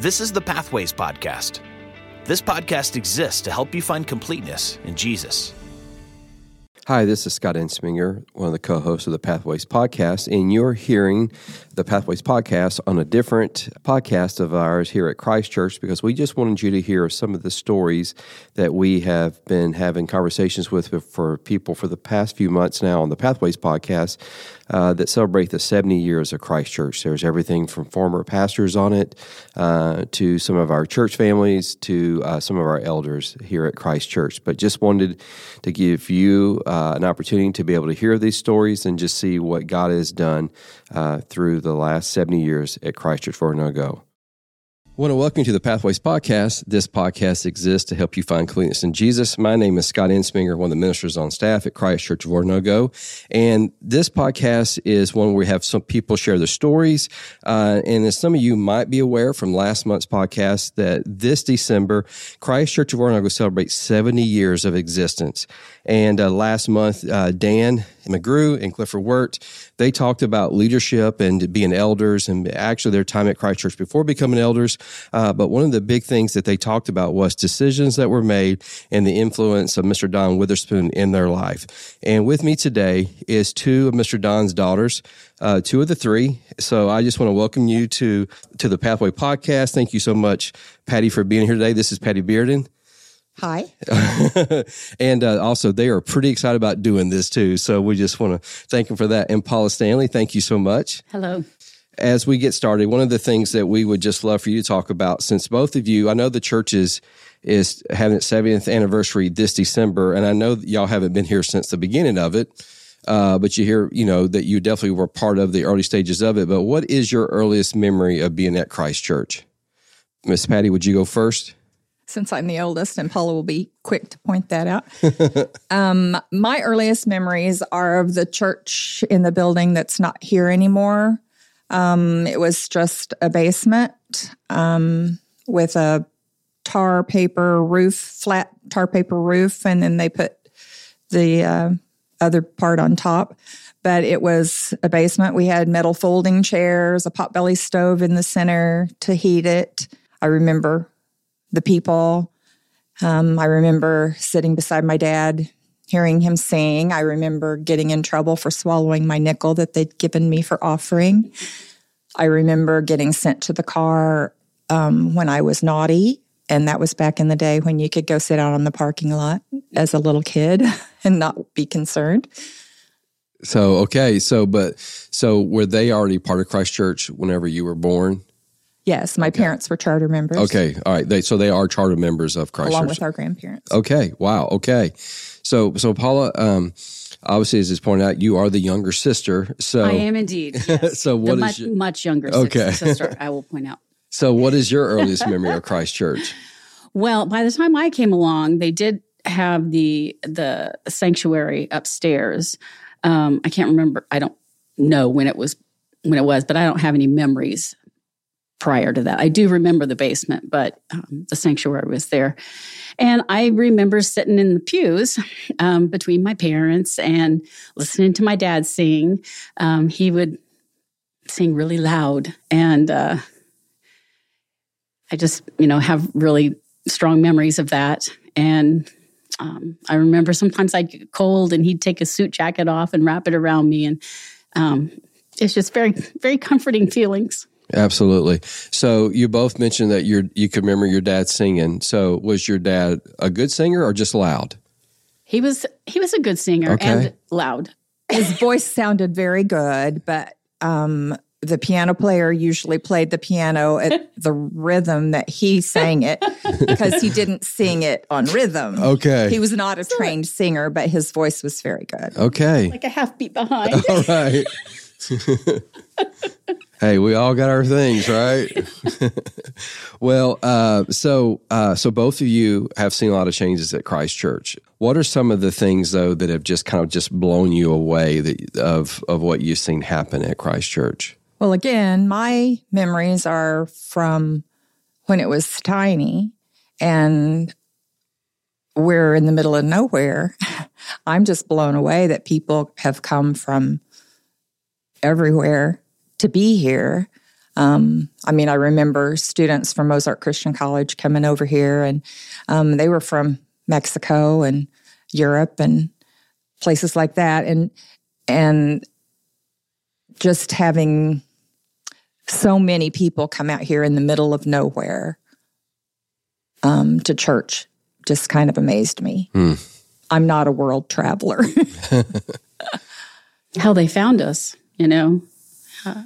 This is the Pathways Podcast. This podcast exists to help you find completeness in Jesus. Hi, this is Scott Ensminger, one of the co hosts of the Pathways Podcast, and you're hearing the Pathways Podcast on a different podcast of ours here at Christ Church because we just wanted you to hear some of the stories that we have been having conversations with for people for the past few months now on the Pathways Podcast uh, that celebrate the 70 years of Christ Church. There's everything from former pastors on it uh, to some of our church families to uh, some of our elders here at Christ Church. But just wanted to give you uh, an opportunity to be able to hear these stories and just see what God has done uh, through the last 70 years at Christ Church of Oronogo. I want to welcome you to the Pathways Podcast. This podcast exists to help you find completeness in Jesus. My name is Scott Ensminger, one of the ministers on staff at Christ Church of Oronogo. And this podcast is one where we have some people share their stories. Uh, and as some of you might be aware from last month's podcast, that this December, Christ Church of Oronogo celebrates 70 years of existence. And uh, last month, uh, Dan McGrew and Clifford Wirt, they talked about leadership and being elders and actually their time at Christ Church before becoming elders. Uh, but one of the big things that they talked about was decisions that were made and the influence of Mr. Don Witherspoon in their life. And with me today is two of Mr. Don's daughters, uh, two of the three. So I just want to welcome you to to the Pathway Podcast. Thank you so much, Patti, for being here today. This is Patti Bearden. Hi. and uh, also, they are pretty excited about doing this too. So we just want to thank them for that. And Paula Stanley, thank you so much. Hello. As we get started, one of the things that we would just love for you to talk about, since both of you, I know the church is is having its 70th anniversary this December, and I know y'all haven't been here since the beginning of it. Uh, but you hear, you know, that you definitely were part of the early stages of it. But what is your earliest memory of being at Christ Church? Miss Patti, would you go first? Since I'm the oldest, and Paula will be quick to point that out. um, my earliest memories are of the church in the building that's not here anymore. Um, it was just a basement um, with a tar paper roof, flat tar paper roof, and then they put the uh, other part on top. But it was a basement. We had metal folding chairs, a potbelly stove in the center to heat it. I remember the people. Um, I remember sitting beside my dad, hearing him sing. I remember getting in trouble for swallowing my nickel that they'd given me for offering. I remember getting sent to the car um, when I was naughty. And that was back in the day when you could go sit out on the parking lot as a little kid and not be concerned. So, okay. So, but, so were they already part of Christ Church whenever you were born? Yes, my okay. parents were charter members. Okay, all right. They, so they are charter members of Christ along Church. with our grandparents. Okay, wow. Okay, so so Paula, um, obviously, as is pointed out, you are the younger sister. So I am indeed. Yes. so what the is much, your, much younger okay. sister? I will point out. So, what is your earliest memory of Christ Church? Well, by the time I came along, they did have the the sanctuary upstairs. Um, I can't remember. I don't know when it was when it was, but I don't have any memories prior to that. I do remember the basement, but um, the sanctuary was there. And I remember sitting in the pews um, between my parents and listening to my dad sing. Um, he would sing really loud. And uh, I just, you know, have really strong memories of that. And um, I remember sometimes I'd get cold and he'd take a suit jacket off and wrap it around me. And um, it's just very, very comforting feelings. Absolutely. So you both mentioned that you you could remember your dad singing. So was your dad a good singer or just loud? He was he was a good singer okay. and loud. His voice sounded very good, but um, the piano player usually played the piano at the rhythm that he sang it because he didn't sing it on rhythm. Okay. He was not a trained singer, but his voice was very good. Okay. Like a half beat behind. All right. hey, we all got our things, right? well, uh, so uh, so both of you have seen a lot of changes at Christ Church. What are some of the things though that have just kind of just blown you away that, of of what you've seen happen at Christ Church? Well, again, my memories are from when it was tiny and we're in the middle of nowhere. I'm just blown away that people have come from everywhere to be here. Um, I mean, I remember students from Ozark Christian College coming over here, and um, they were from Mexico and Europe and places like that, and and just having so many people come out here in the middle of nowhere um, to church just kind of amazed me. Hmm. I'm not a world traveler. how they found us, you know.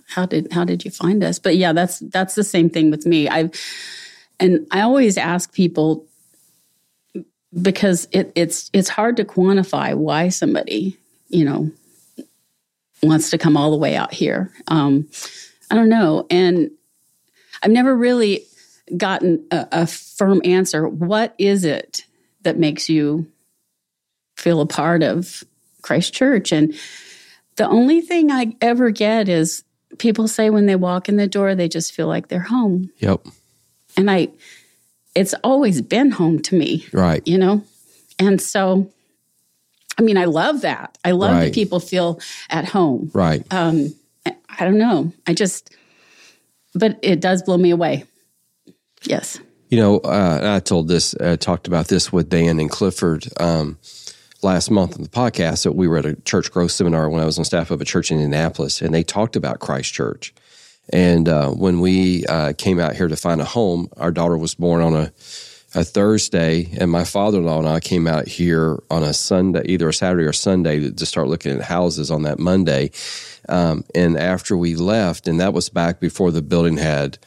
How, did how did you find us? But yeah, that's that's the same thing with me. I've and I always ask people because it, it's it's hard to quantify why somebody you know wants to come all the way out here. Um, I don't know, and I've never really gotten a, a firm answer. What is it that makes you feel a part of Christ Church? And the only thing I ever get is people say when they walk in the door, they just feel like they're home. Yep. And I, it's always been home to me, Right. you know? And so, I mean, I love that. I love Right. that people feel at home. Right. Um, I don't know. I just, but it does blow me away. Yes. You know, uh, I told this, uh, talked about this with Dan and Clifford um, last month on the podcast. That we were at a church growth seminar when I was on staff of a church in Indianapolis, and they talked about Christ Church. And uh, when we uh, came out here to find a home, our daughter was born on a a Thursday, and my father in law and I came out here on a Sunday, either a Saturday or Sunday, to, to start looking at houses on that Monday. Um, and after we left, and that was back before the building had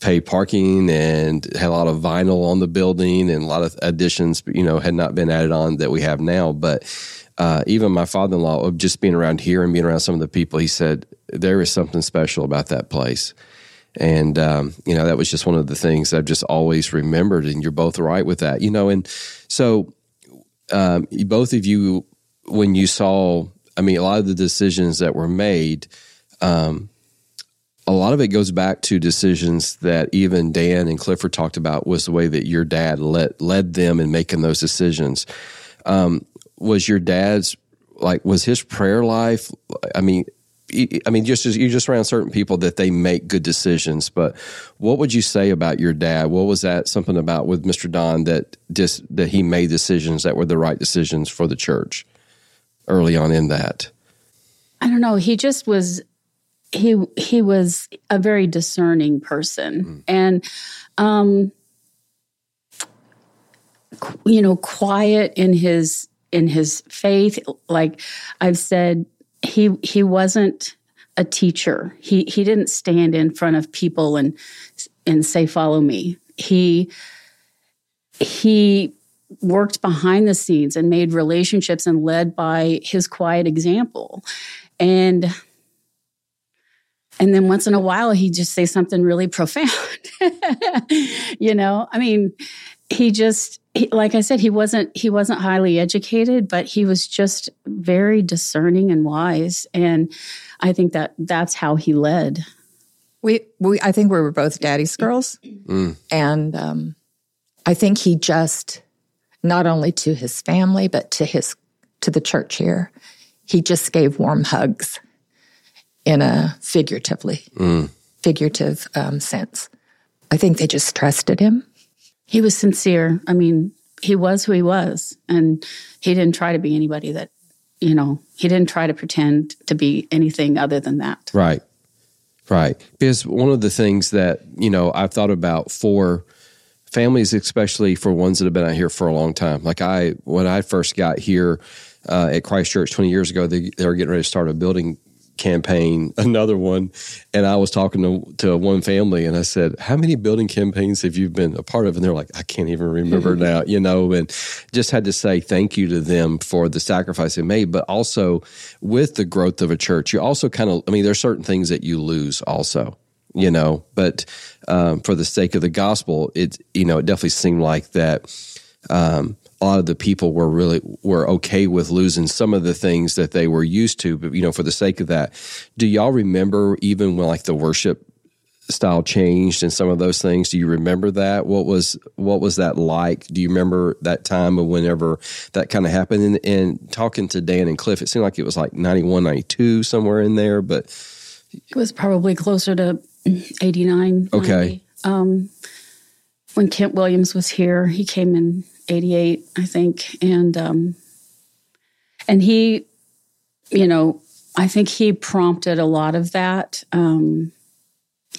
pay parking and had a lot of vinyl on the building and a lot of additions, you know, had not been added on that we have now. But uh, even my father in law, of just being around here and being around some of the people, he said there is something special about that place. And, um, you know, that was just one of the things I've just always remembered. And you're both right with that, you know. And so, um, both of you, when you saw, I mean, a lot of the decisions that were made, um, a lot of it goes back to decisions that even Dan and Clifford talked about was the way that your dad led led them in making those decisions. Um, was your dad's like was his prayer life? I mean, I mean, just you're just around certain people that they make good decisions. But what would you say about your dad? What was that something about with Mr. Don that just that he made decisions that were the right decisions for the church early on in that? I don't know. He just was he he was a very discerning person and um you know quiet in his in his faith like I've said he he wasn't a teacher. He he didn't stand in front of people and and say follow me. He he worked behind the scenes and made relationships and led by his quiet example. And and then once in a while he'd just say something really profound. you know, I mean, he just he, like I said he wasn't he wasn't highly educated, but he was just very discerning and wise. And I think that that's how he led. we, we, I think we were both daddy's girls, and um, I think he just not only to his family but to his to the church here, he just gave warm hugs in a figuratively figurative um, sense. I think they just trusted him. He was sincere. I mean, he was who he was, and he didn't try to be anybody that, you know, he didn't try to pretend to be anything other than that. Right. Right. Because one of the things that, you know, I've thought about for families, especially for ones that have been out here for a long time. Like I, when I first got here uh, at Christ Church 20 years ago, they, they were getting ready to start a building campaign, another one. And I was talking to, to one family and I said, How many building campaigns have you been a part of? And they're like, I can't even remember now, you know, and just had to say thank you to them for the sacrifice they made. But also with the growth of a church, you also kind of, I mean, there's certain things that you lose also, you know, but um, for the sake of the gospel, it, you know, it definitely seemed like that um, a lot of the people were really were okay with losing some of the things that they were used to but you know for the sake of that do y'all remember even when like the worship style changed and some of those things do you remember that what was what was that like do you remember that time of whenever that kind of happened and, and talking to dan and cliff it seemed like it was like 91 92 somewhere in there but It was probably closer to 89. Okay. 90. Um, when Kent Williams was here, he came in 88, I think. And, um, and he, you know, I think he prompted a lot of that. Um,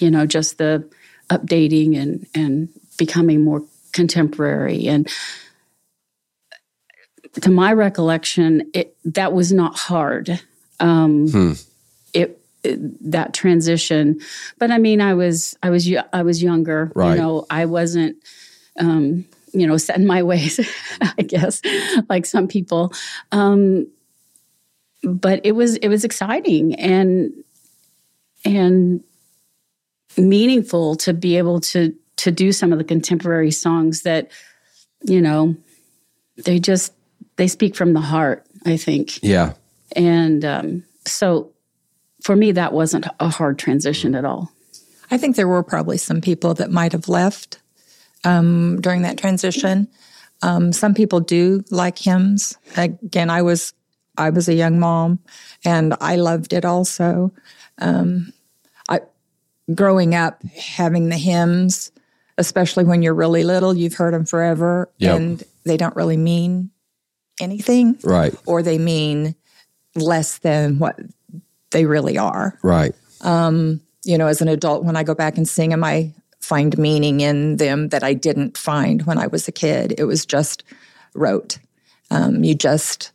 you know, just the updating and, and becoming more contemporary. And to my recollection, it, that was not hard. Um, Hmm. it, it- that transition, but I mean, I was I was I was younger. Right. You know, I wasn't. Um, you know, set in my ways, I guess, like some people. Um, but it was it was exciting and and meaningful to be able to to do some of the contemporary songs that you know they just they speak from the heart i think Yeah. and um, so for me that wasn't a hard transition at all I think there were probably some people that might have left um, during that transition. Um, some people do like hymns. Again, I was I was a young mom, and I loved it also. Um, I growing up having the hymns, especially when you're really little, you've heard them forever, Yep. and they don't really mean anything, Right. or they mean less than what they really are Right. you know, as an adult, when I go back and sing them, I find meaning in them that I didn't find when I was a kid. It was just rote. Um, you just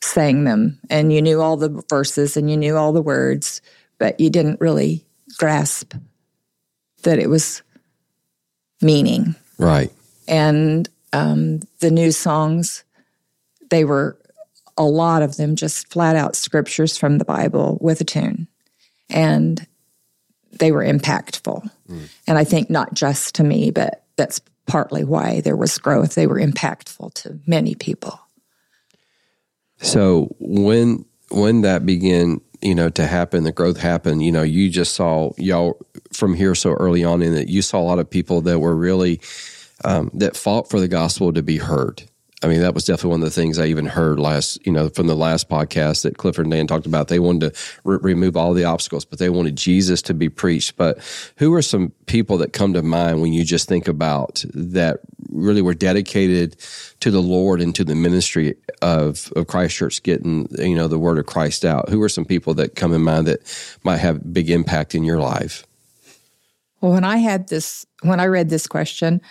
sang them and you knew all the verses and you knew all the words, but you didn't really grasp that it was meaning. Right. And um, the new songs, they were a lot of them just flat out scriptures from the Bible with a tune. And they were impactful. And I think not just to me, but that's partly why there was growth. They were impactful to many people. So when when that began, you know, to happen, the growth happened, you know, you just saw y'all from here so early on in that you saw a lot of people that were really um, that fought for the gospel to be heard. I mean, that was definitely one of the things I even heard last, you know, from the last podcast that Clifford and Dan talked about. They wanted to re- remove all the obstacles, but they wanted Jesus to be preached. But who are some people that come to mind when you just think about that really were dedicated to the Lord and to the ministry of, of Christ Church getting, you know, the word of Christ out? Who are some people that come in mind that might have big impact in your life? Well, when I had this, when I read this question,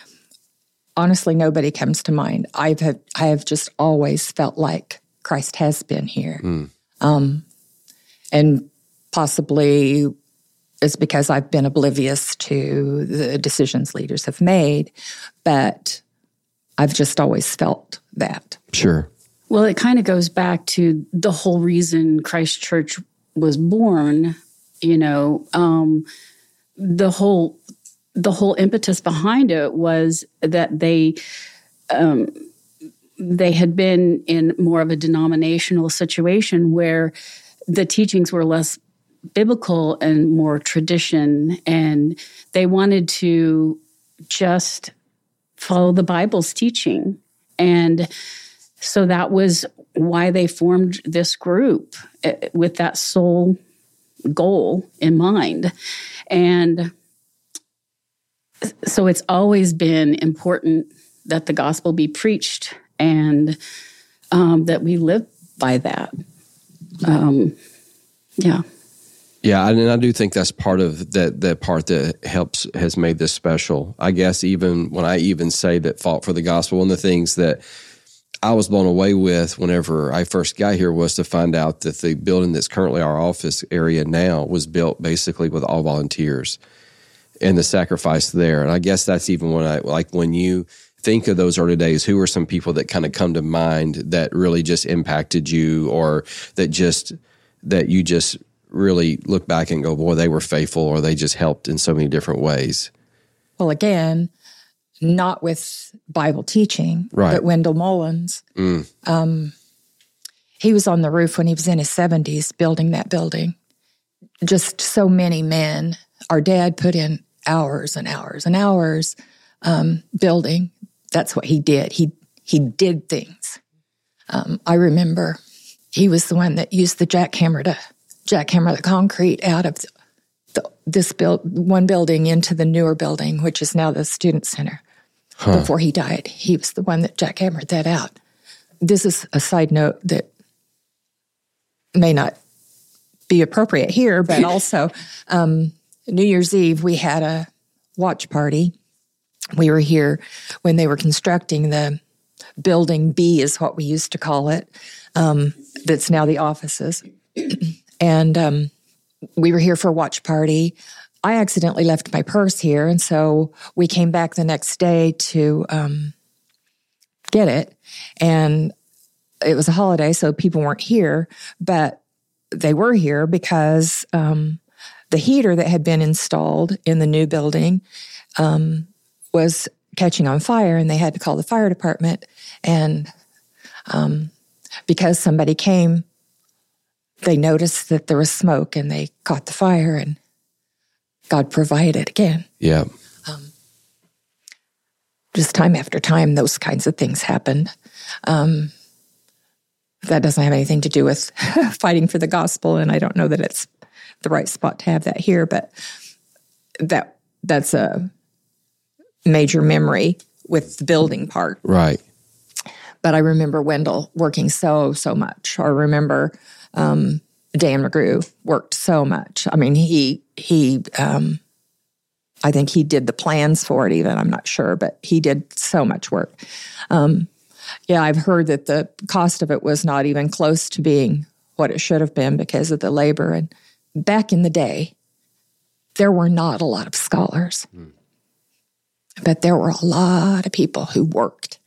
honestly, nobody comes to mind. I've had, I have just always felt like Christ has been here, um, and possibly it's because I've been oblivious to the decisions leaders have made, but I've just always felt that. Sure. well it kind of goes back to the whole reason christ church was born you know um, the whole the whole impetus behind it was that they um, they had been in more of a denominational situation where the teachings were less biblical and more tradition and they wanted to just follow the bible's teaching. And so that was why they formed this group eh, with that sole goal in mind. And so it's always been important that the gospel be preached and um, that we live by that. Um, yeah. Yeah, and I do think that's part of that that part that helps has made this special. I guess even when I even say that fought for the gospel, one of the things that I was blown away with whenever I first got here was to find out that the building that's currently our office area now was built basically with all volunteers and the sacrifice there. And I guess that's even when I like when you think of those early days, who are some people that kind of come to mind that really just impacted you or that just that you just really look back and go, boy, they were faithful or they just helped in so many different ways. Well, again, not with Bible teaching, Right. but Wendell Mullins. Mm. Um, he was on the roof when he was in his 70s building that building. Just so many men. Our dad put in hours and hours and hours um, building. That's what he did. He he did things. Um, I remember he was the one that used the jackhammer to jackhammer the concrete out of the, the, this build one building into the newer building, which is now the student center. Before he died, he was the one that jackhammered that out. This is a side note that may not be appropriate here, but also um, New Year's Eve we had a watch party. We were here when they were constructing the building B, is what we used to call it. Um, that's now the offices, and um, we were here for a watch party. I accidentally left my purse here, and so we came back the next day to um, get it. And it was a holiday, so people weren't here, but they were here because um, the heater that had been installed in the new building um, was catching on fire, and they had to call the fire department. And um, because somebody came, they noticed that there was smoke, and they caught the fire, and God provided again. Yeah. Just time after time, those kinds of things happened. Um, that doesn't have anything to do with fighting for the gospel, and I don't know that it's the right spot to have that here, but that that's a major memory with the building part. Right. But I remember Wendell working so so much. Or remember um, Dan McGrew worked so much. I mean, he he. Um, I think he did the plans for it. Even I'm not sure, but he did so much work. Um, yeah, I've heard that the cost of it was not even close to being what it should have been because of the labor. And back in the day, there were not a lot of scholars, but there were a lot of people who worked,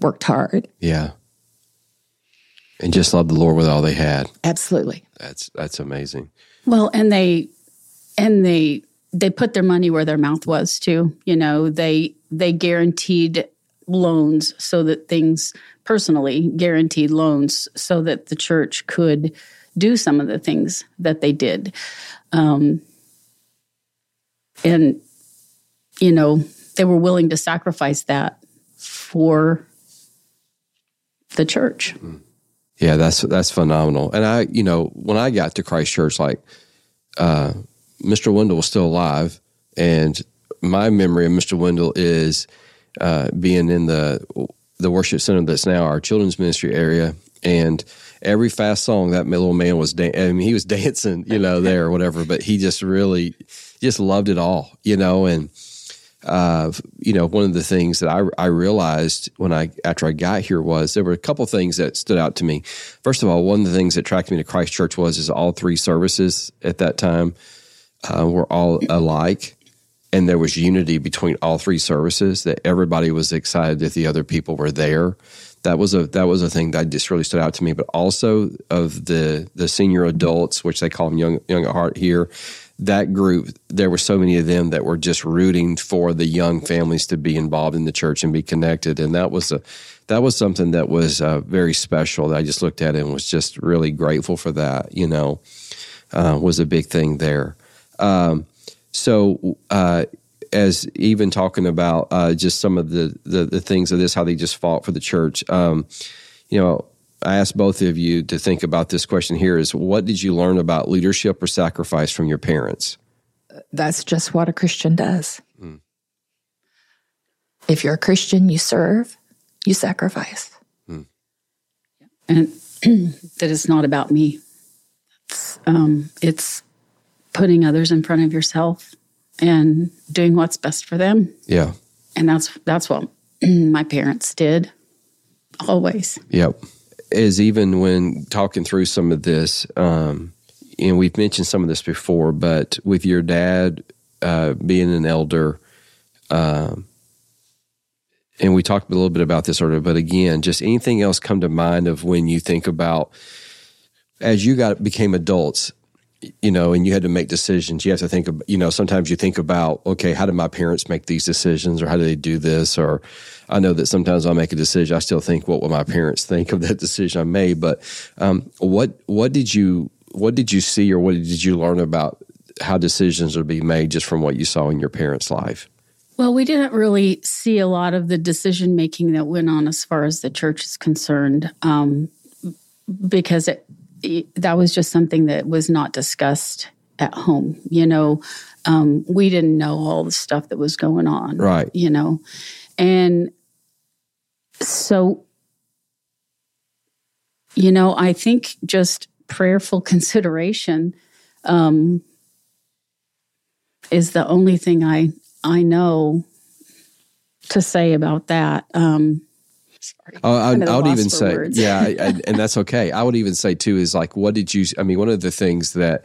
worked hard. Yeah. And just loved the Lord with all they had. Absolutely. That's that's amazing. Well, and they and they they put their money where their mouth was too. You know, they they guaranteed loans so that things personally guaranteed loans so that the church could do some of the things that they did. Um, and you know, they were willing to sacrifice that for the church. Yeah, that's that's phenomenal. And I, you know, when I got to Christ Church, like uh, Mr. Wendell was still alive, and my memory of Mr. Wendell is uh, being in the the worship center that's now our children's ministry area, and every fast song that little man was, dan- I mean, he was dancing, you know, there or whatever. But he just really just loved it all, you know, and uh, you know, one of the things that I, I realized when I after I got here was there were a couple things that stood out to me. First of all, one of the things that attracted me to Christ Church was is all three services at that time uh, were all alike, and there was unity between all three services. That everybody was excited that the other people were there. That was a that was a thing that just really stood out to me. But also of the the senior adults, which they call them young young at heart here that group, there were so many of them that were just rooting for the young families to be involved in the church and be connected, and that was a that was something that was uh, very special. That I just looked at and was just really grateful for that. You know, uh, was a big thing there. Um, so, uh, as even talking about uh, just some of the, the the things of this, how they just fought for the church. Um, you know, I asked both of you to think about this question here is what did you learn about leadership or sacrifice from your parents? That's just what a Christian does. If you're a Christian, you serve, you sacrifice. and that it's not about me. It's, um, it's putting others in front of yourself and doing what's best for them, Yeah. and that's that's what my parents did always. Yep. Is even when talking through some of this, um, and we've mentioned some of this before, but with your dad uh, being an elder, um, and we talked a little bit about this earlier, but again, just anything else come to mind of when you think about as you got became adults, you know, and you had to make decisions. You have to think of, you know, sometimes you think about, okay, how did my parents make these decisions, or how do they do this, or I know that sometimes I make a decision, I still think, what will my parents think of that decision I made? But um, what what did you what did you see, or what did you learn about how decisions would be made just from what you saw in your parents' life? Well, we didn't really see a lot of the decision making that went on as far as the church is concerned, um, because it, it, that was just something that was not discussed at home. You know, um, we didn't know all the stuff that was going on. Right. You know, and so, you know, I think just prayerful consideration um, is the only thing I I know to say about that. Um, sorry. Oh, I, I'm at a I would even say, words. yeah, I, I, and that's okay. I would even say too is like, what did you? I mean, one of the things that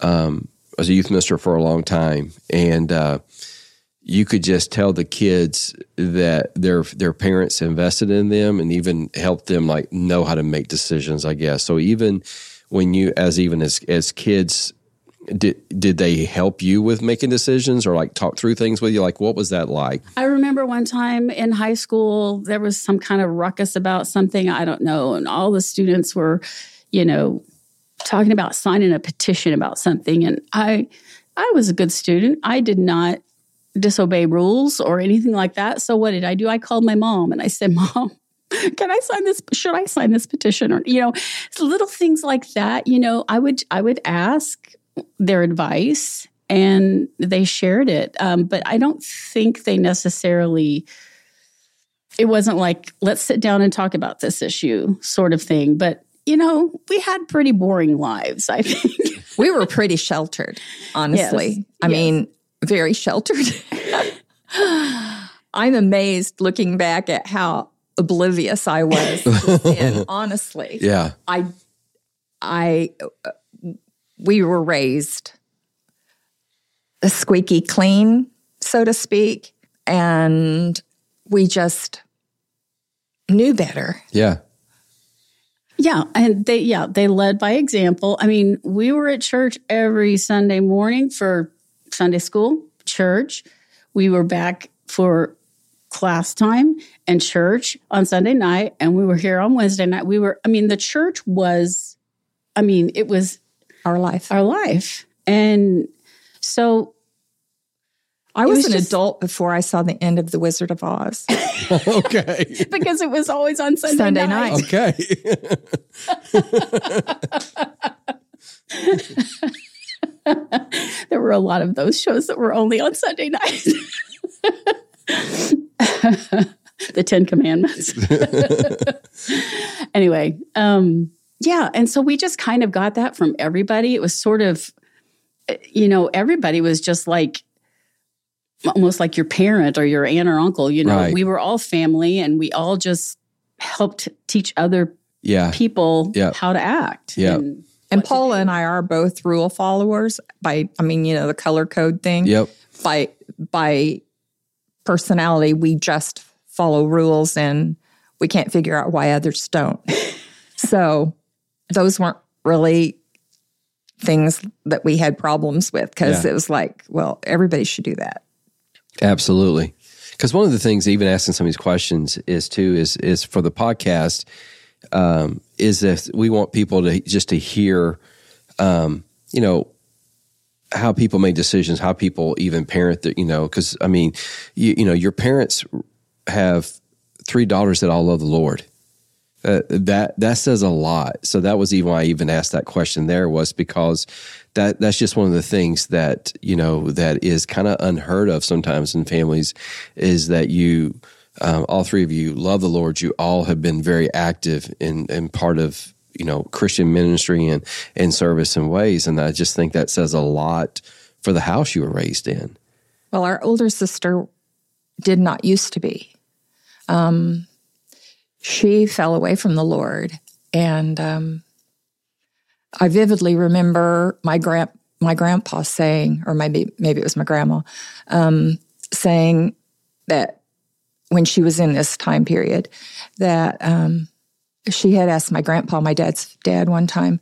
um, I was a youth minister for a long time, and uh, you could just tell the kids that their their parents invested in them, and even helped them like know how to make decisions. I guess so. Even when you, as even as as kids. Did did they help you with making decisions or like talk through things with you? Like what was that like? I remember one time in high school, there was some kind of ruckus about something, I don't know, and all the students were, you know, talking about signing a petition about something. And I I was a good student. I did not disobey rules or anything like that. So what did I do? I called my mom and I said, Mom, can I sign this? Should I sign this petition? Or, you know, little things like that, you know, I would I would ask their advice and they shared it. Um, but I don't think they necessarily, it wasn't like, let's sit down and talk about this issue sort of thing. But, you know, we had pretty boring lives, I think. We were pretty sheltered, honestly. Yes, I yes. mean, very sheltered. I'm amazed looking back at how oblivious I was. and honestly, Yeah, I, I, we were raised squeaky clean, so to speak, and we just knew better. yeah, Yeah, and they yeah, they led by example. I mean, we were at church every Sunday morning for Sunday school, church. We were back for class time and church on Sunday night and we were here on Wednesday night. We were I mean, the church was I mean, it was Our life. our life. And so I was, was an just- adult before I saw the end of The Wizard of Oz. okay, because it was always on Sunday, Sunday night. night. okay. there were a lot of those shows that were only on Sunday night. the Ten Commandments. anyway, um, yeah. And so we just kind of got that from everybody. It was sort of, eh, you know, everybody was just like, almost like your parent or your aunt or uncle. You know, Right. we were all family and we all just helped teach other Yeah, people Yeah. how to act. Yeah. And, And Paula and I are both rule followers by I mean, you know, the color code thing. yep. By by personality, we just follow rules and we can't figure out why others don't. so those weren't really things that we had problems with because Yeah. it was like, well, everybody should do that. Absolutely. Because one of the things, even asking some of these questions, is too is is for the podcast, um, is that we want people to just to hear, um, you know, how people make decisions, how people even parent. That you know, because I mean, you, you know, your parents have three daughters that all love the Lord. Uh, that that says a lot. So that was even why I even asked that question. There was because that that's just one of the things that you know that is kind of unheard of sometimes in families is that you um, all three of you love the Lord. You all have been very active in in part of you know Christian ministry and and service in ways, and I just think that says a lot for the house you were raised in. Well, our older sister did not used to be. Um, she fell away from the Lord, and um, I vividly remember my grand my grandpa saying, or maybe maybe it was my grandma, um, saying that when she was in this time period, that um, she had asked my grandpa, my dad's dad, one time,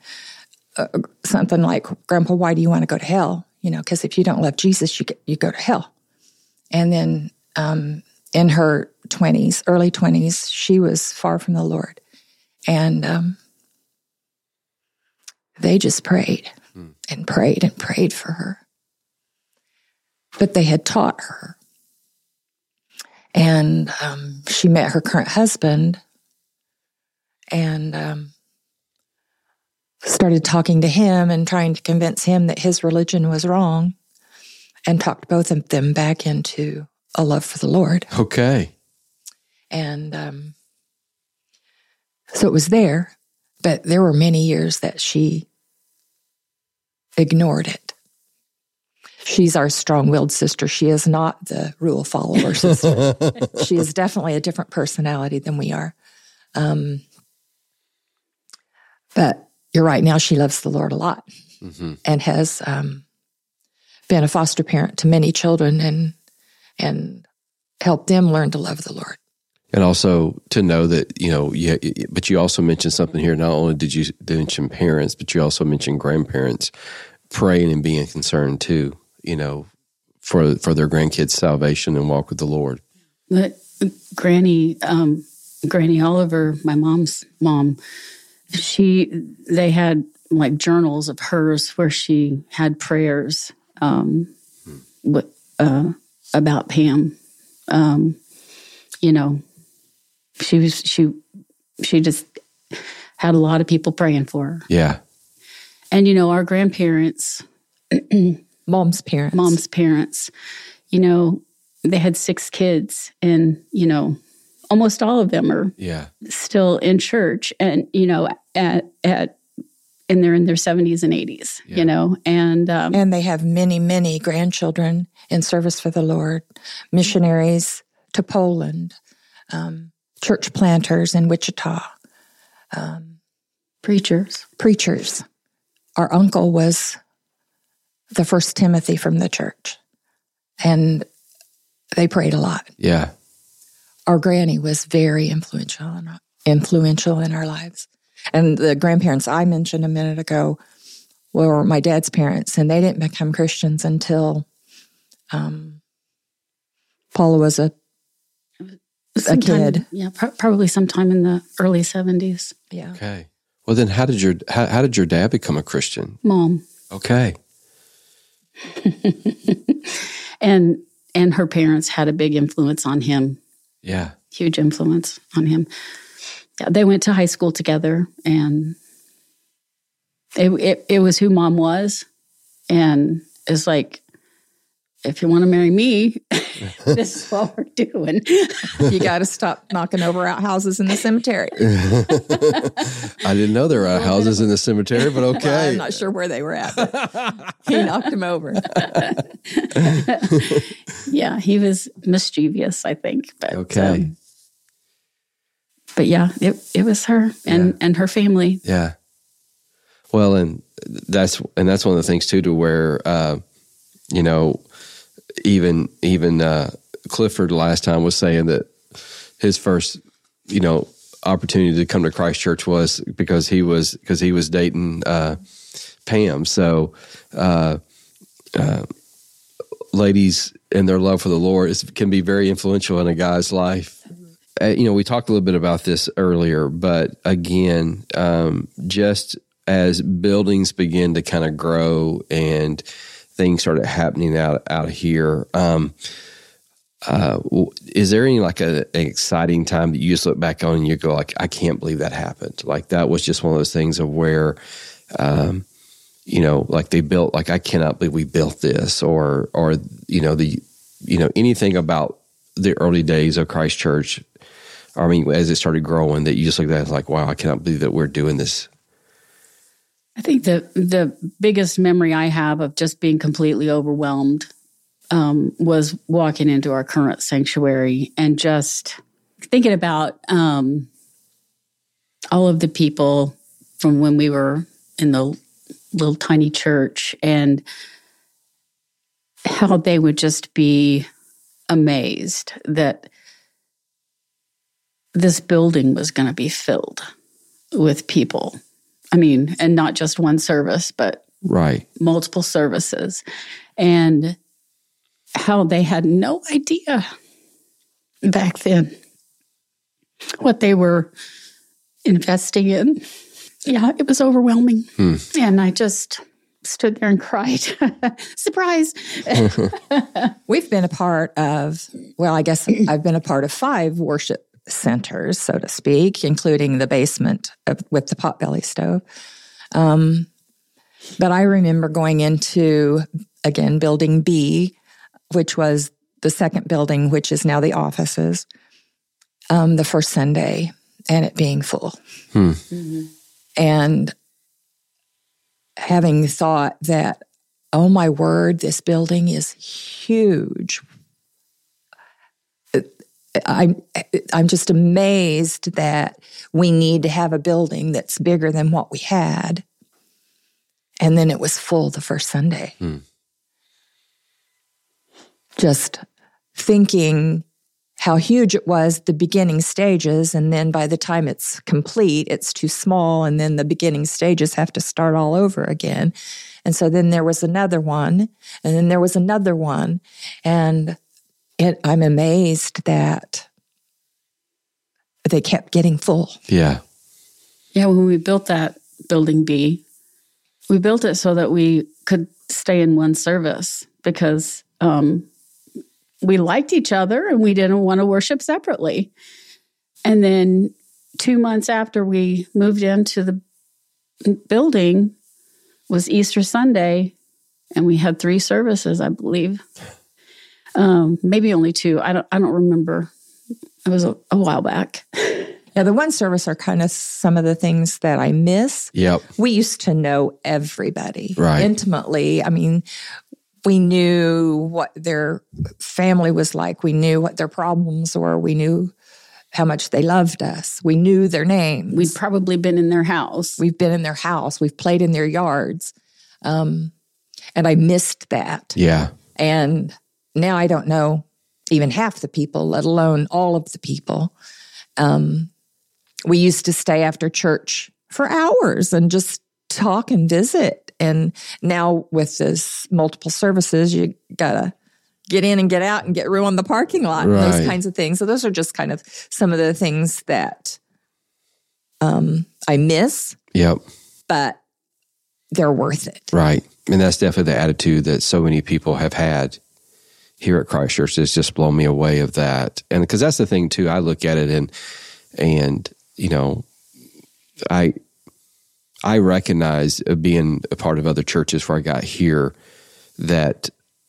uh, something like, "Grandpa, why do you want to go to hell?" You know, because if you don't love Jesus, you get, you go to hell. And then um, in her 20s, early 20s, she was far from the Lord. And um, they just prayed and prayed and prayed for her. But they had taught her. And um, she met her current husband. And um, started talking to him and trying to convince him that his religion was wrong and talked both of them back into a love for the Lord. Okay. And um, so it was there, but there were many years that she ignored it. She's our strong willed sister. She is not the rule follower sister. she is definitely a different personality than we are. Um, but you're right. Now she loves the Lord a lot hmm and has um, been a foster parent to many children and and help them learn to love the Lord. And also to know that, you know, yeah, but you also mentioned something here. Not only did you mention parents, but you also mentioned grandparents praying and being concerned too, you know, for for their grandkids' salvation and walk with the Lord. But Granny, um, Granny Oliver, my mom's mom, she they had like journals of hers where she had prayers um, wi- uh, about Pam. Um, you know, she was she she just had a lot of people praying for her, Yeah. and you know, our grandparents, Mom's parents. mom's parents, you know, they had six kids, and you know, almost all of them are Yeah. still in church and you know at at and they're in their 70s and 80s Yeah. you know and um, And they have many, many grandchildren in service for the Lord, missionaries to Poland, um, church planters in Wichita, um, preachers preachers. Our uncle was the first Timothy from the church, and they prayed a lot. Yeah. Our granny was very influential in influential in our lives. And the grandparents I mentioned a minute ago were my dad's parents, and they didn't become Christians until um, Paula was a Sometime- kid. yeah pro- probably sometime in the early 70s yeah. Okay. Well, then how did your how, how did your dad become a Christian? mom Okay. and and her parents had a big influence on him Yeah. huge influence on him yeah, they went to high school together and it, it, it was who mom was and it's like if you want to marry me this is what we're doing You got to stop knocking over outhouses in the cemetery. I didn't know there were houses in the cemetery, but Well, okay. I'm not sure where they were at, but he knocked him over. yeah he was mischievous i think but Okay. um, but yeah it, it was her and and her family Yeah. Well, and that's and that's one of the things too, to where uh, you know, even even uh, Clifford last time was saying that his first, you know, opportunity to come to Christ Church was because he was because he was dating uh, Pam. So, uh, uh, ladies and their love for the Lord is, can be very influential in a guy's life. Uh, you know, we talked a little bit about this earlier, but again, um, just as buildings begin to kind of grow and things started happening out out here, um, uh, is there any like a, an exciting time that you just look back on and you go like, I can't believe that happened. Like that was just one of those things of where, um, you know, like they built, like I cannot believe we built this, or or you know the, you know anything about the early days of Christ Church. I mean, as it started growing, that you just look at that like, wow, I cannot believe that we're doing this. I think the the biggest memory I have of just being completely overwhelmed um, was walking into our current sanctuary and just thinking about um, all of the people from when we were in the little tiny church and how they would just be amazed that this building was going to be filled with people. I mean, and not just one service, but Right. multiple services. And how they had no idea back then what they were investing in. Yeah, it was overwhelming. Hmm. And I just stood there and cried. Surprise. We've been a part of, well, I guess I've been a part of five worship centers, so to speak, including the basement of, with the potbelly stove. Um, but I remember going into, again, building B, which was the second building, which is now the offices, um, the first Sunday, and it being full. Hmm. And having thought that, oh my word, this building is huge. I'm I'm just amazed that we need to have a building that's bigger than what we had. And then it was full the first Sunday. Hmm. Just thinking how huge it was the beginning stages and then by the time it's complete it's too small and then the beginning stages have to start all over again and so then there was another one and then there was another one and it, i'm amazed that they kept getting full Yeah. Yeah, when we built that building B, we built it so that we could stay in one service because um, we liked each other and we didn't want to worship separately. And then two months after we moved into the building was Easter Sunday, and we had three services, I believe. Um, maybe only two. I don't. I don't remember. It was a, a while back. yeah the one service are kind of some of the things that i miss Yep. we used to know everybody Right. intimately. I mean, we knew what their family was like. We knew what their problems were. We knew how much they loved us. We knew their names. We'd probably been in their house. We've been in their house. We've played in their yards. Um, and I missed that. Yeah. And now I don't know even half the people, let alone all of the people. Um, we used to stay after church for hours and just talk and visit. And now with this multiple services, you gotta get in and get out and get room on the parking lot and those kinds of things. So those are just kind of some of the things that um, I miss, Yep. but they're worth it. Right. And that's definitely the attitude that so many people have had here at Christ Church. It's just blown me away of that. And because that's the thing too, I look at it and, and, you know, I, I recognize uh, being a part of other churches where I got here that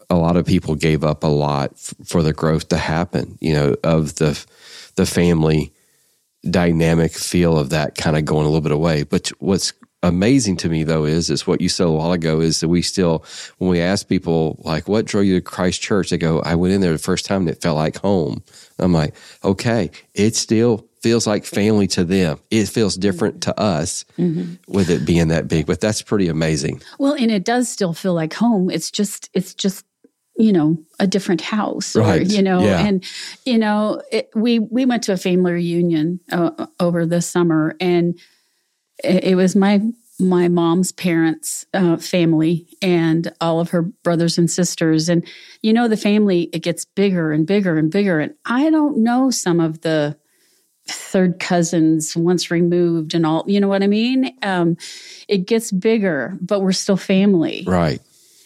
a lot of people gave up a lot f- for the growth to happen, you know, of the, the family dynamic feel of that kind of going a little bit away. But what's amazing to me though is is what you said a while ago is that we still when we ask people like what drew you to Christ Church, they go, I went in there the first time and it felt like home. I'm like, okay, it still feels like family to them. It feels different to us with it being that big, but that's pretty amazing. Well, and it does still feel like home. It's just, it's just, you know, a different house, or Right. you know, Yeah. and you know, it, we we went to a family reunion uh, over the summer, and it, was my my mom's parents' uh, family and all of her brothers and sisters, and you know, the family it gets bigger and bigger and bigger, and I don't know some of the third cousins once removed and all you know what i mean? Um it gets bigger but we're still family. Right.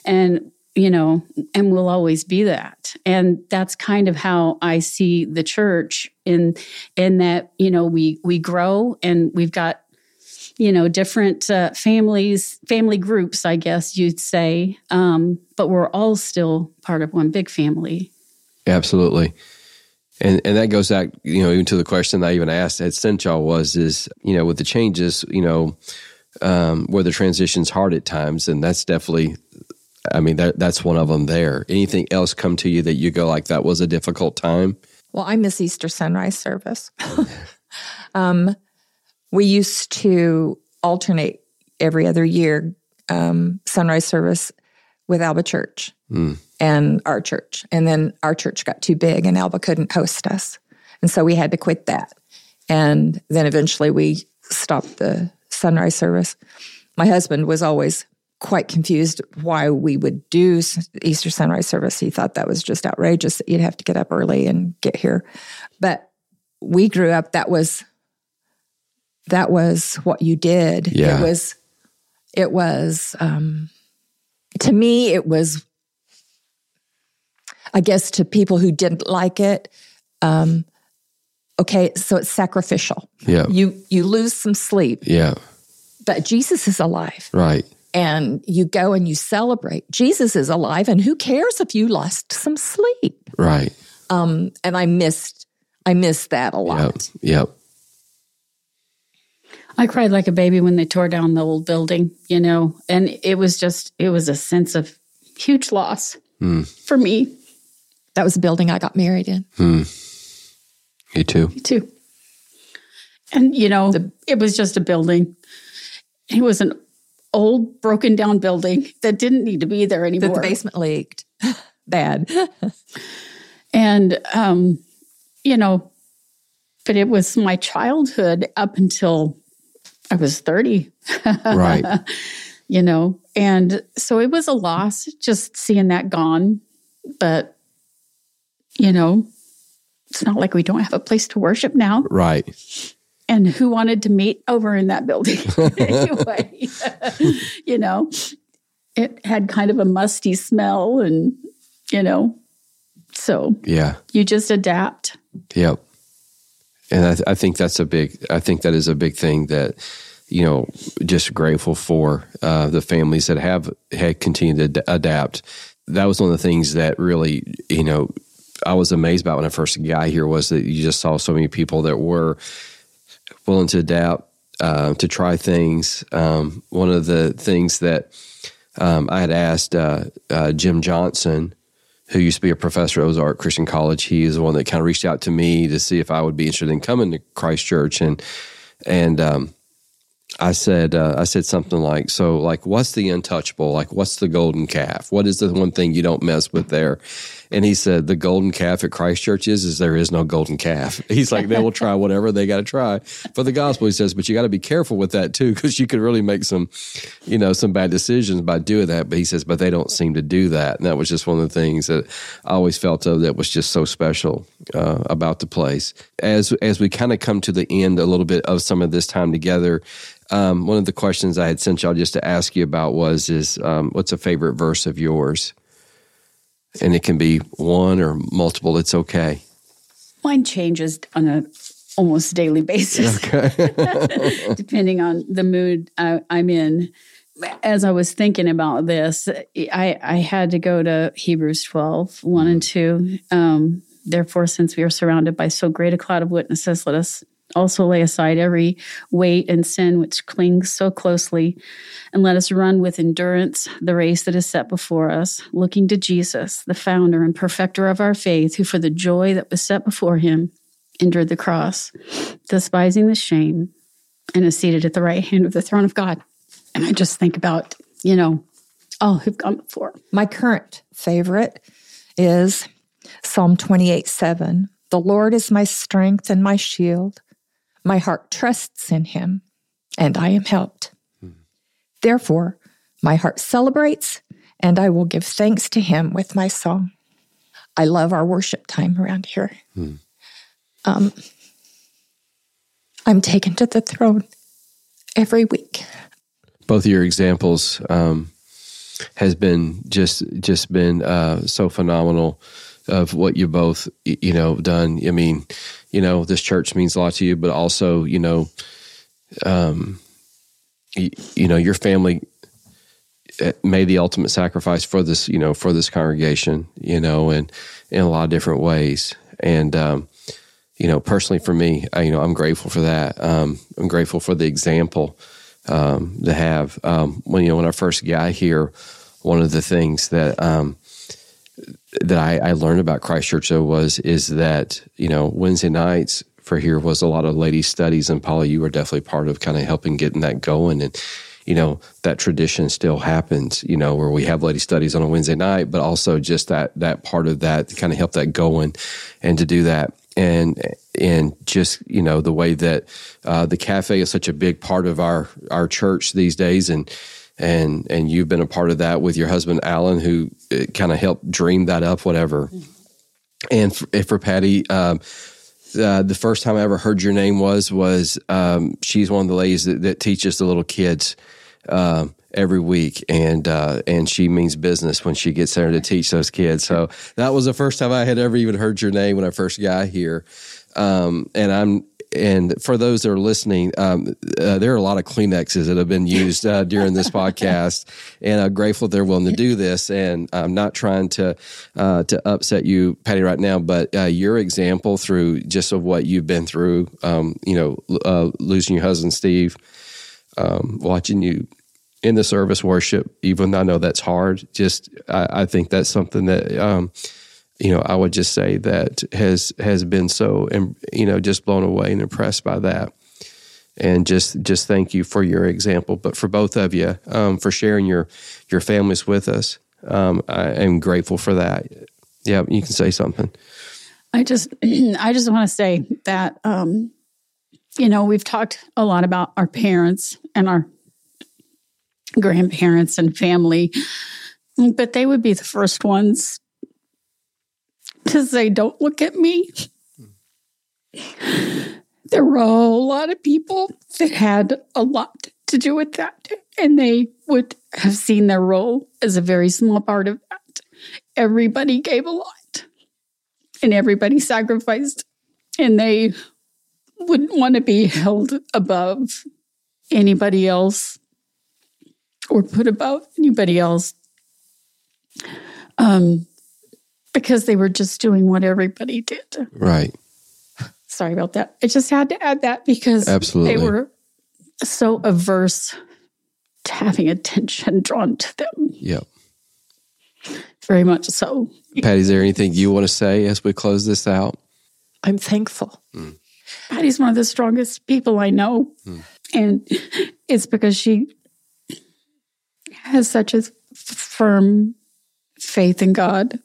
and you know and we'll always be that. And that's kind of how i see the church in in that you know we we grow and we've got you know different uh, families family groups i guess you'd say um but we're all still part of one big family Absolutely. And and that goes back, you know, even to the question that I even asked at Central was is, you know, with the changes, you know, um, where the transition's hard at times, and that's definitely I mean, that that's one of them there. Anything else come to you that you go like that was a difficult time? Well, I miss Easter sunrise service. um, we used to alternate every other year um, sunrise service with Alba Church Mm. and our church. And then our church got too big and Alba couldn't host us. And so we had to quit that. And then eventually we stopped the sunrise service. My husband was always quite confused why we would do Easter sunrise service. He thought that was just outrageous that you'd have to get up early and get here. But we grew up that was that was what you did. Yeah. It was it was um to me it was I guess to people who didn't like it, um, okay, so it's sacrificial. Yeah. You you lose some sleep Yeah. but Jesus is alive. Right. And you go and you celebrate. Jesus is alive, and who cares if you lost some sleep? Right. Um, and I missed, I missed that a lot. Yep. Yep. I cried like a baby when they tore down the old building, you know, and it was just, it was a sense of huge loss for me That was the building I got married in. Me too. Me too. And, you know, it was just a building. It was an old, broken down building that didn't need to be there That anymore. the basement leaked. Bad. And, um, you know, but it was my childhood up until I was 30, Right. you know, and so it was a loss just seeing that gone. But, you know, it's not like we don't have a place to worship now. right. And who wanted to meet over in that building anyway? you know, it had kind of a musty smell and, you know, so Yeah. you just adapt. Yep. And I, th- I think that's a big. I think that is a big thing that you know. Just grateful for uh, the families that have had continued to ad- adapt. That was one of the things that really you know I was amazed about when I first got here was that you just saw so many people that were willing to adapt, uh, to try things. Um, one of the things that um, I had asked uh, uh, Jim Johnson, who used to be a professor at Ozark Christian College, he is the one that kind of reached out to me to see if I would be interested in coming to Christ Church, and and um, I said uh, I said something like, so like, what's the untouchable? Like, what's the golden calf? What is the one thing you don't mess with there? And he said the golden calf at Christ Church is is there is no golden calf. He's like they will try whatever they got to try for the gospel. He says, but you got to be careful with that too because you could really make some, you know, some bad decisions by doing that. But he says, but they don't seem to do that, and that was just one of the things that I always felt of that was just so special uh, about the place. As as we kind of come to the end a little bit of some of this time together. Um, one of the questions I had sent y'all just to ask you about was is um, what's a favorite verse of yours? And it can be one or multiple. It's okay. Mine changes on a almost daily basis, depending on the mood I, I'm in. As I was thinking about this, I, I had to go to Hebrews 12, 1 and 2. Um, Therefore, since we are surrounded by so great a cloud of witnesses, let us also lay aside every weight and sin which clings so closely, and let us run with endurance the race that is set before us, looking to Jesus, the founder and perfecter of our faith, who for the joy that was set before him endured the cross, despising the shame, and is seated at the right hand of the throne of God. And I just think about, you know, all who've gone before. My current favorite is Psalm 28 7. The Lord is my strength and my shield. My heart trusts in him, and I am helped. Therefore, my heart celebrates, and I will give thanks to him with my song. I love our worship time around here. Um, I'm taken to the throne every week. Both of your examples um, has been just just been uh, so phenomenal of what you both you know done. I mean, you know, this church means a lot to you, but also you know, um, y- you know, your family uh, made the ultimate sacrifice for this, you know, for this congregation, you know, and in a lot of different ways. And, um, you know, personally for me, I, you know, I'm grateful for that. Um, I'm grateful for the example um, to have. Um, when you know, when I first got here, one of the things that um, that I, I learned about Christ Church though was is that you know Wednesday nights for here was a lot of ladies studies, and Paula, you were definitely part of kind of helping getting that going. And you know that tradition still happens you know where we have lady studies on a wednesday night but also just that that part of that to kind of help that going and to do that. And and just you know the way that uh, the cafe is such a big part of our our church these days. And and and you've been a part of that with your husband alan who kind of helped dream that up whatever. And for, for Patti um, uh, the first time I ever heard your name was was um, she's one of the ladies that, that teaches the little kids um, every week, and uh, and she means business when she gets there to teach those kids. So that was the first time I had ever even heard your name when I first got here, um, and I'm and for those that are listening, um, uh, there are a lot of Kleenexes that have been used uh, during this podcast, and I'm grateful they're willing to do this. And I'm not trying to uh, to upset you, Patti, right now, but uh, your example through just of what you've been through, um, you know, uh, losing your husband, Steve, um, watching you in the service worship, even though I know that's hard. Just I, I think that's something that um, you know I would just say that has has been so you know just blown away and impressed by that. And just just thank you for your example, but for both of you um, for sharing your your families with us. Um, I am grateful for that. Yeah, you can say something. I just I just want to say that um, you know we've talked a lot about our parents and our grandparents and family, but they would be the first ones to say, Don't look at me. There were a lot of people that had a lot to do with that, and they would have seen their role as a very small part of that. Everybody gave a lot, and everybody sacrificed, and they wouldn't want to be held above anybody else or put above anybody else um, because they were just doing what everybody did. Right. Sorry about that. I just had to add that because Absolutely. they were so averse to having attention drawn to them. Yep. Very much so. Patti, is there anything you want to say as we close this out? I'm thankful. Mm. Patti's one of the strongest people I know. Mm. And it's because she has such a firm faith in God.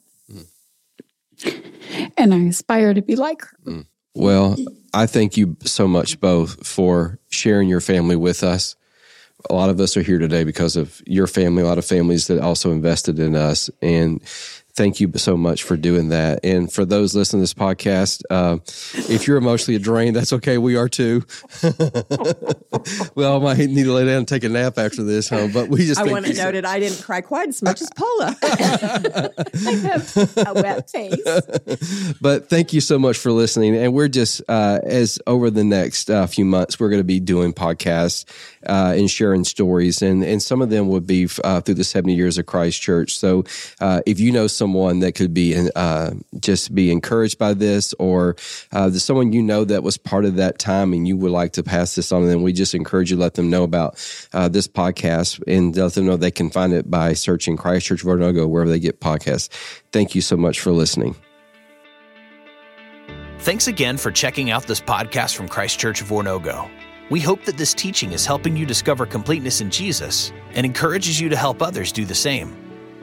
And I aspire to be like her. Mm. Well, I thank you so much both for sharing your family with us. A lot of us are here today because of your family, a lot of families that also invested in us. And thank you so much for doing that. And for those listening to this podcast, uh, if you're emotionally drained, that's okay. We are too. well, I might need to lay down and take a nap after this, huh? But we just I want to note it. I didn't cry quite as much as Paula. I have a wet face. But thank you so much for listening. And we're just uh, as over the next uh, few months, we're going to be doing podcasts uh, and sharing stories, and and some of them would be uh, through the seventy years of Christ Church. So uh, if you know someone that could be uh, just be encouraged by this, or uh, someone you know that was part of that time, and you would like to pass this on, then we just encourage you to let them know about uh, this podcast and let them know they can find it by searching Christ Church Oronogo wherever they get podcasts. Thank you so much for listening. Thanks again for checking out this podcast from Christ Church of Oronogo. We hope that this teaching is helping you discover completeness in Jesus and encourages you to help others do the same.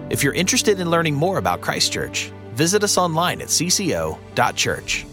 If you're interested in learning more about Christ Church, visit us online at cco.church.